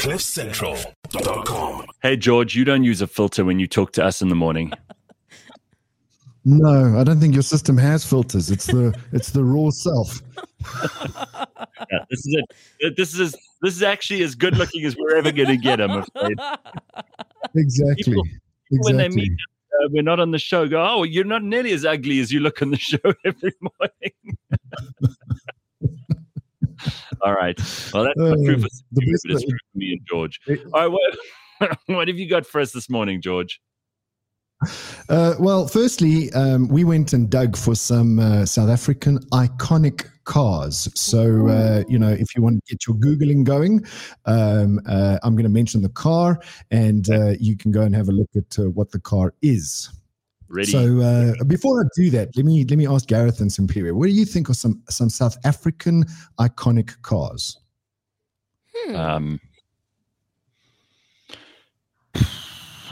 CliffCentral.com. Hey, George, you don't use a filter when you talk to us in the morning. No, I don't think your system has filters. It's the it's the raw self. Yeah, this is it. This is this is actually as good looking as we're ever going to get. I'm afraid. Exactly. People- When they exactly. meet, uh, we're not on the show. Go, oh, you're not nearly as ugly as you look on the show every morning. All right. Well, that's not true Uh, for the you, best but it's true for me and George. It- All right. What, what have you got for us this morning, George? Uh, well, firstly, um, we went and dug for some uh, South African iconic cars. So, uh, you know, if you want to get your Googling going, um, uh, I'm going to mention the car and uh, you can go and have a look at uh, what the car is. Ready? So, uh, before I do that, let me let me ask Gareth and Simphiwe, what do you think of some some South African iconic cars? Hmm. um,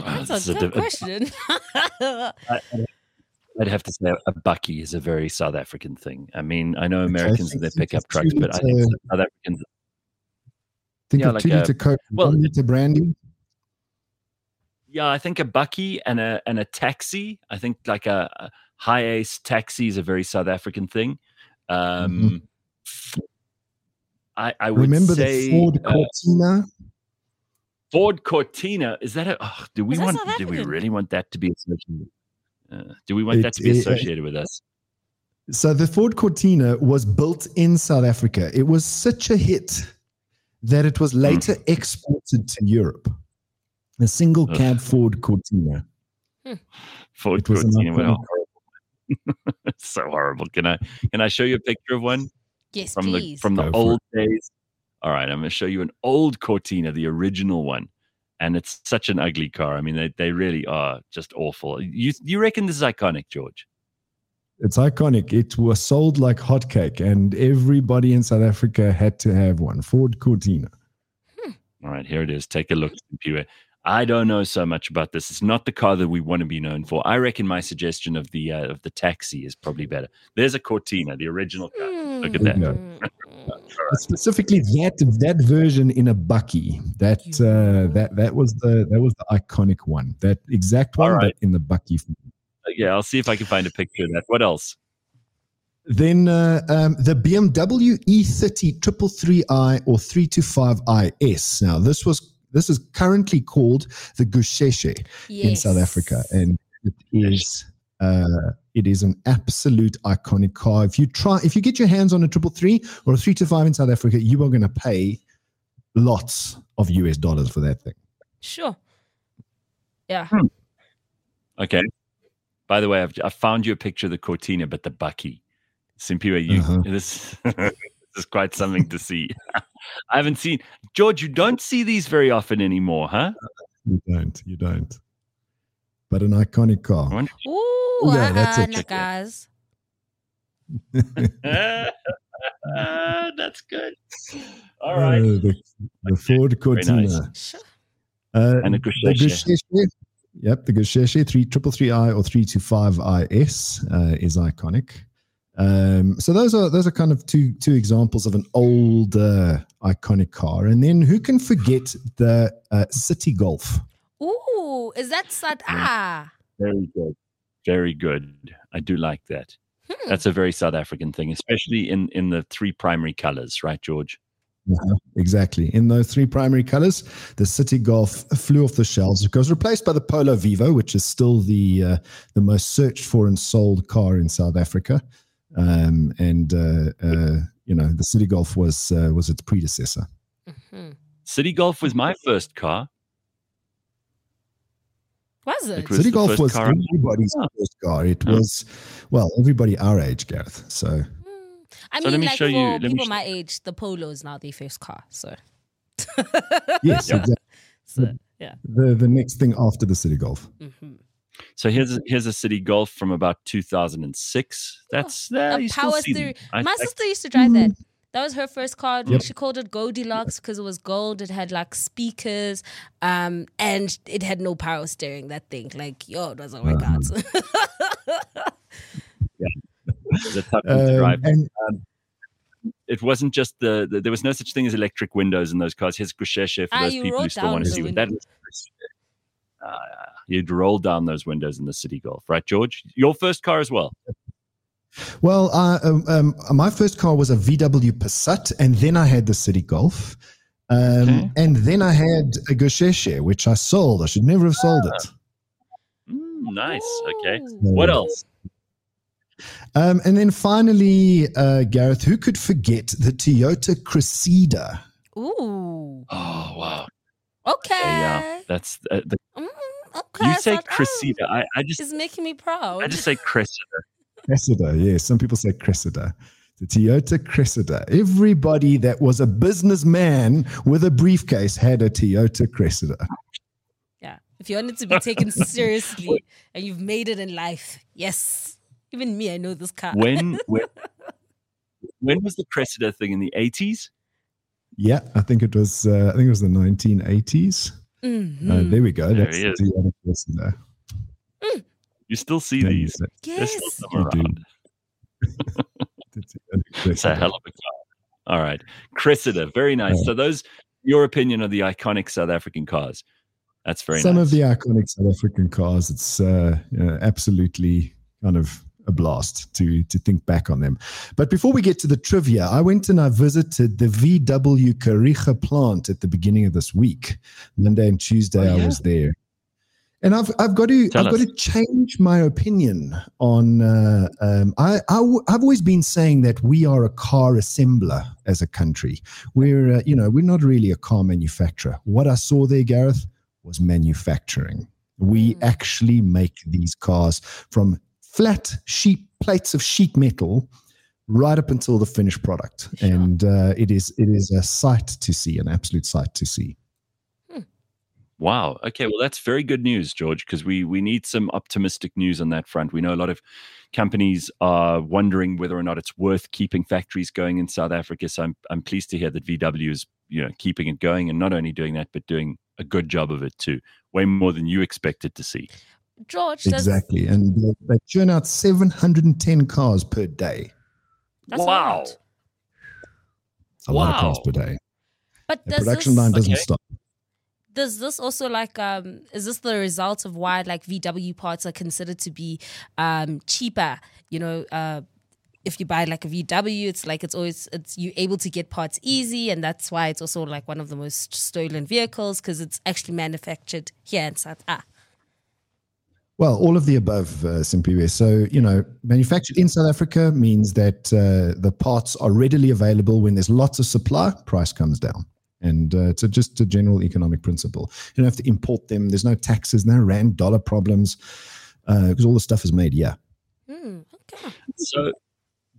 That's this a a good question. I- I'd have to say a bakkie is a very South African thing. I mean, I know Americans and their think pickup trucks, but I think South Africans. Think Yeah, of like two a- liter Coke, well, one liter brandy. Yeah, I think a bakkie and a and a taxi. I think like a, a Hiace taxi is a very South African thing. Um, I I would Mm-hmm. Remember say the Ford uh, Cortina? Ford Cortina. Is that a? Oh, do we want? Do we really want that to be associated? Uh, do we want that to be it- associated with us? So the Ford Cortina was built in South Africa. It was such a hit that it was later exported to Europe. A single Ugh. cab Ford Cortina. Hmm. Ford It was Cortina. What a iconic- horrible- it's so horrible. Can I can I show you a picture of one yes, from the from the Go old days? All right, I'm going to show you an old Cortina, the original one, and it's such an ugly car. I mean, they they really are just awful. You you reckon this is iconic, George? It's iconic. It was sold like hotcake, and everybody in South Africa had to have one. Ford Cortina. Hmm. All right, here it is. Take a look. Pure. I don't know so much about this. It's not the car that we want to be known for. I reckon my suggestion of the uh, of the taxi is probably better. There's a Cortina, the original car. Look at that. Hmm. Specifically, that that version in a bakkie. That uh, that that was the that was the iconic one. That exact one, All right. but in the bakkie. Yeah, I'll see if I can find a picture of that. What else? Then uh, um, the BMW E30 333i or 325is. Now this was this is currently called the Gusheshe in South Africa, and it is uh, it is an absolute iconic car. If you try, if you get your hands on a triple three or a three to five in South Africa, you are going to pay lots of US dollars for that thing. Sure. Yeah. Okay. By the way, I've I found you a picture of the Cortina, but the Bakkie. Simphiwe, you Uh-huh. this, this is quite something to see. I haven't seen George. You don't see these very often anymore, huh? You don't, you don't. But an iconic car. wonder- Ooh, Yeah, that's uh-uh, it. nah, guys. Ah, that's good. All Uh, right. the, the Ford Cortina. nice. Uh, And the Gusheshe. Gusheshe- Yep, the Gusheshe three triple three I or three two five IS uh, is iconic. Um, so those are those are kind of two two examples of an old uh, iconic car, and then who can forget the uh, City Golf? Ooh, is that sad? Ah. Very good. Very good. I do like that. Hmm. That's a very South African thing, especially in in the three primary colors, right, George? Exactly. In those three primary colors, the City Golf flew off the shelves. It was replaced by the Polo Vivo, which is still the uh, the most searched for and sold car in South Africa. Um, and uh, uh, you know, the City Golf was uh, was its predecessor. Mhm. City Golf was my first car. Was it? It was City Golf was car I- everybody's Oh. first car. It Oh. was, well, everybody our age, Gareth. So Hmm. I So let mean, me like show for you- let me people sh- my age, the Polo is now their first car. So, yes, Yeah. exactly. so yeah. The the next thing after the City Golf. hmm So here's a, here's a City Golf from about 2006. That's uh, a you still power steering. I- My I- sister used to drive that. That was her first car. Yep. She called it Goldilocks because it was gold. It had like speakers, um, and it had no power steering. That thing, like, yo, it doesn't work out. it's a tough one to Um, drive. and it wasn't just the, the there was no such thing as electric windows in those cars. Here's Gusheshe for Ah, those people who still want to see what that window. Was. Uh, you'd roll down those windows in the City Golf, right, George? Your first car as well. Well, uh, um, um, my first car was a VW Passat, and then I had the City Golf. Um, Okay. And then I had a Gusheshe, which I sold. I should never have sold it. Mm, nice. Okay. Ooh. What else? Um, and then finally, uh, Gareth, who could forget the Toyota Cressida? Ooh. Oh wow. Okay. Yeah, that's uh, the, Mm, okay. you I say thought, oh, Cressida. I, I just It's making me proud. I just say Cressida. Cressida, yes. Some people say Cressida. The Toyota Cressida. Everybody that was a businessman with a briefcase had a Toyota Cressida. yeah. If you want it to be taken seriously and you've made it in life, yes. Even me, I know this car. When when when was the Cressida thing in the eighties? Yeah, I think it was. Uh, I think it was the 1980s. Mhm. Uh, there we go. There That's he the is. Toyota Cressida. You still see There these? you still yes. You do. around. The Toyota It's a hell of a car. All right, Cressida, very nice. So those, your opinion of the iconic South African cars. That's very Some nice. of the iconic South African cars, it's uh, you know, absolutely kind of a blast to to think back on them. But before we get to the trivia, I went and I visited the VW Kariega plant at the beginning of this week. Monday and Tuesday, Oh, yeah? I was there. And I've, I've got to Tell I've got to change my opinion on. Uh, um, I, I w- I've always been saying that we are a car assembler as a country. We're uh, you know we're not really a car manufacturer. What I saw there, Gareth, was manufacturing. We Hmm. actually make these cars from flat sheet plates of sheet metal right up until the finished product, Sure. and uh, it is it is a sight to see, an absolute sight to see. Wow. Okay. Well, that's very good news, George, because we we need some optimistic news on that front. We know a lot of companies are wondering whether or not it's worth keeping factories going in South Africa. So I'm I'm pleased to hear that VW is you know keeping it going and not only doing that but doing a good job of it too. Way more than you expected to see. George, does, Exactly, and they- they churn out seven hundred and ten cars per day. That's a wow. lot. It's a lot of cars per day. But The production this, line doesn't Okay. stop. does this also like um is this the result of why like VW parts are considered to be um cheaper? You know, uh if you buy like a VW, it's like it's always it's you able to get parts easy, and that's why it's also like one of the most stolen vehicles because it's actually manufactured here in South. Ah, Well, all of the above, uh, Simphiwe. So, you know, manufactured in South Africa means that uh, the parts are readily available. When there's lots of supply, price comes down. And uh, it's a, just a general economic principle. You don't have to import them. There's no taxes, no rand dollar problems because all the stuff is made here. hmm, okay. So,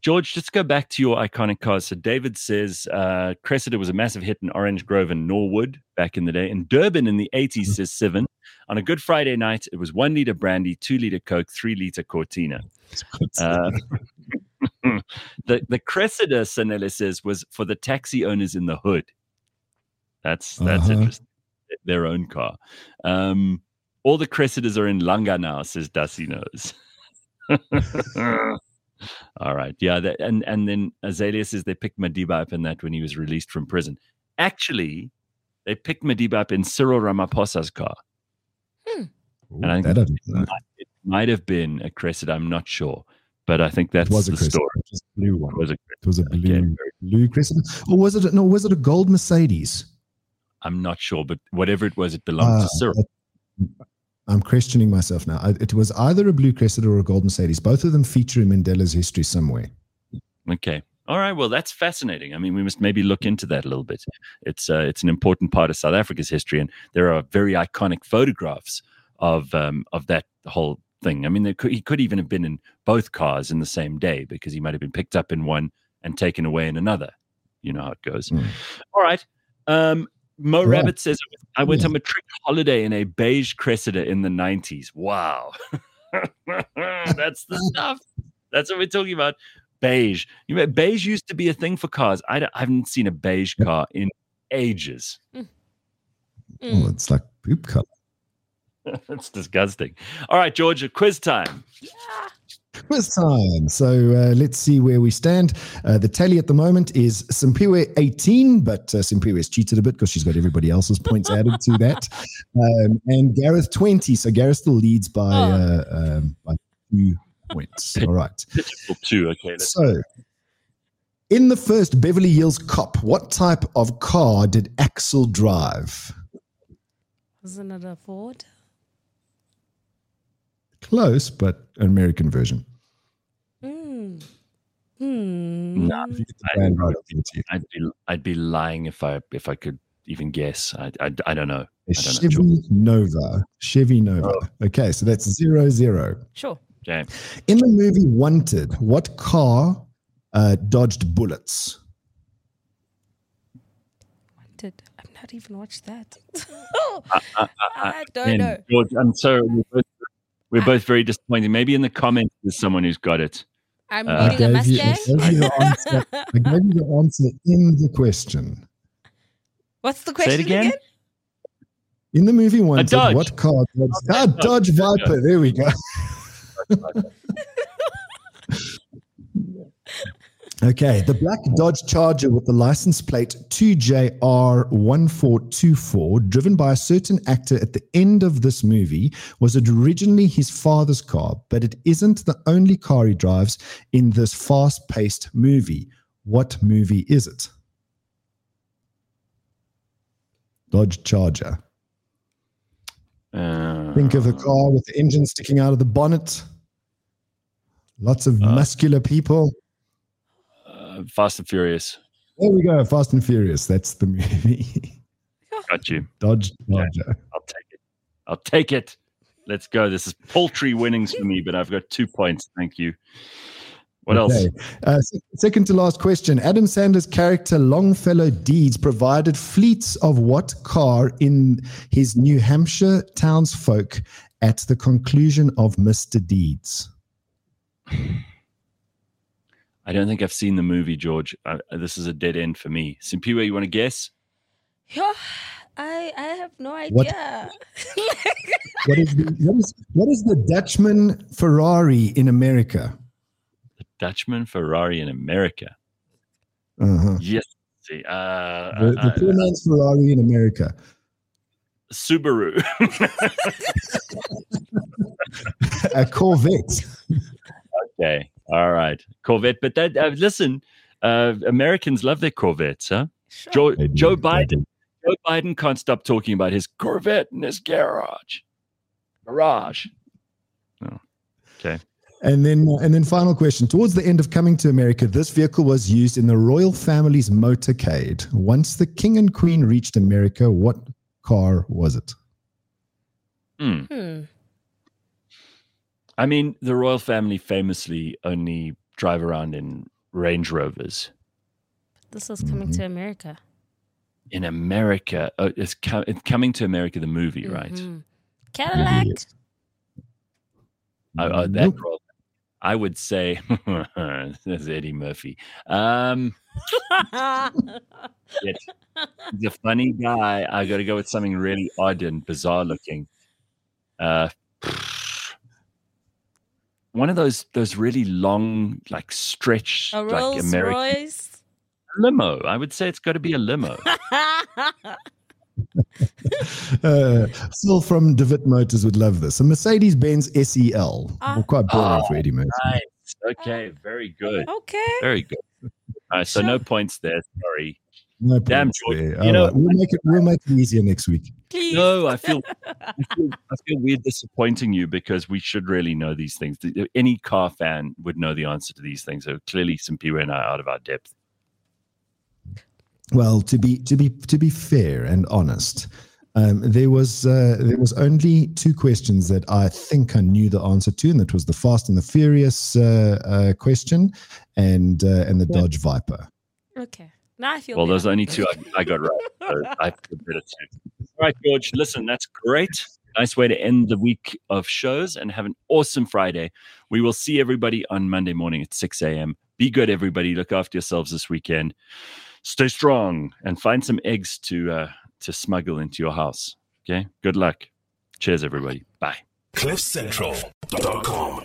George, just go back to your iconic cars. So, David says uh, Cressida was a massive hit in Orange Grove and Norwood back in the day. And Durban in the 80s, says Seven. On a good Friday night, it was one liter brandy, two liter Coke, three liter Cortina. Uh, the the Cressida, Sanella says, was for the taxi owners in the hood. That's that's Uh-huh. interesting. Their own car. Um, all the Cressidas are in Langa now, says Dusty Knows. all right, yeah, that, and and then Azalea says they picked Madiba up in that when he was released from prison. Actually, they picked Madiba up in Cyril Ramaphosa's car. Ooh, And I think that I didn't. It might have been a Cressida, I'm not sure, but I think that's It was a the story. It was a blue one. It was a It was a blue, very- blue Cressida. Or was it, a, no, was it a gold Mercedes? I'm not sure, but whatever it was, it belonged Ah, to Cyril. I'm questioning myself now. I- It was either a blue Cressida or a gold Mercedes. Both of them feature in Mandela's history somewhere. Okay. All right. Well, that's fascinating. I mean, we must maybe look into that a little bit. It's uh, it's an important part of South Africa's history, and there are very iconic photographs of um, of that whole thing. I mean, there could, he could even have been in both cars in the same day because he might have been picked up in one and taken away in another. You know how it goes. Mm. All right. Um, Mo Right. Rabbit says, I went Yeah. on a trick holiday in a beige Cressida in the 90s. Wow. That's the stuff. That's what we're talking about. Beige. You know, beige used to be a thing for cars. I, I haven't seen a beige car in ages. Oh, Mm. it's like poop color. That's disgusting. All right, Georgia, quiz time. Yeah. Quiz time. So uh, let's see where we stand. Uh, the tally at the moment is Simphiwe 18, but uh, has cheated a bit because she's got everybody else's points added to that. Um, and Gareth 20. So Gareth still leads by, Oh. uh, um, by two points. All right. Two. Okay. Let's, So, in the first Beverly Hills Cop, what type of car did Axel drive? Wasn't it a Ford? Close, but an American version. Mm. Hmm. Nah, If you get the band right, I'll give it to you. I'd be I'd be lying if I if I could even guess. I I, I don't know. A I don't know. Chevy Nova. Chevy Nova. Okay, so that's zero zero. Sure. Okay. In the movie Wanted, what car uh, dodged bullets? Did I've not even watched that? I, I, I don't Man, know. George, I'm sorry. We're both, very disappointed. Maybe in the comments there's someone who's got it. I'm Uh, reading a I gave you- I gave you the answer- I gave you the answer in the question. What's the Say question it again. In the movie one, Dodge. what car dodged? Ah, Dodge. Dodge Viper. There we go. Okay, the black Dodge Charger with the license plate 2JR1424, driven by a certain actor at the end of this movie, was originally his father's car, but it isn't the only car he drives in this fast paced movie. What movie is it? Dodge Charger. Uh, Think of a car with the engine sticking out of the bonnet. Lots of Uh. muscular people. Fast and Furious. There we go. Fast and Furious. That's the movie. Got you. Dodge Charger. I'll take it. I'll take it. Let's go. This is paltry winnings for me, but I've got two points. Thank you. What else? Uh, second to last question. Adam Sandler's character Longfellow Deeds provided fleets of what car in his New Hampshire townsfolk at the conclusion of Mr. Deeds? I don't think I've seen the movie, George. Uh, this is a dead end for me. Simphiwe, you want to guess? Yeah, I I have no What- idea. What is the, what is, what is the Dutchman Ferrari in America? The Dutchman Ferrari in America. Uh-huh. Yes. See, uh, The, the uh, poor man's Ferrari in America. Subaru. A Corvette. Okay. All right. Corvette. But that, uh, listen, uh, Americans love their Corvettes, huh? Sure. Joe, do, Joe Biden. Joe Biden can't stop talking about his Corvette in his garage. Garage. Oh, okay. And then, and then, final question. Towards the end of coming to America, this vehicle was used in the royal family's motorcade. Once the king and queen reached America, what car was it? Hmm. Hmm. I mean, the royal family famously only drive around in Range Rovers. This is coming Mhm. to America. In America, oh, it's, co- it's coming to America, the movie, right? Mhm. Cadillac. Yes. Oh, oh, that Nope. royal. I would say there's Eddie Murphy. Um, yet, he's a funny guy. I got to go with something really odd and bizarre looking. Uh, one of those those really long, like stretch, a like Rolls American Royce. limo. I would say it's got to be a limo. Uh, Phil from Devitt Motors would love this. A Mercedes Benz SEL. Ah. Well, quite boring Oh, for Eddie Murphy. Nice. Okay, very good. okay. Very good. All right, so no points there. Sorry. No Damn, points George. You know- right, we'll make it. We'll make it easier next week. Please. No, I feel, I feel I feel weird disappointing you because we should really know these things. Any car fan would know the answer to these things. So clearly, some people and I are out of our depth. Well, to be to be to be fair and honest, um, there was uh, there was only two questions that I think I knew the answer to, and that was the Fast and the Furious uh, uh, question, and uh, and the Dodge Viper. Okay. Now I feel Well, better. those only two I, I got right. So I feel better too. All right, George. Listen, that's great. Nice way to end the week of shows and have an awesome Friday. We will see everybody on Monday morning at 6 a.m. Be good, everybody. Look after yourselves this weekend. Stay strong and find some eggs to uh, to smuggle into your house. Okay. Good luck. Cheers, everybody. Bye. CliffCentral.com.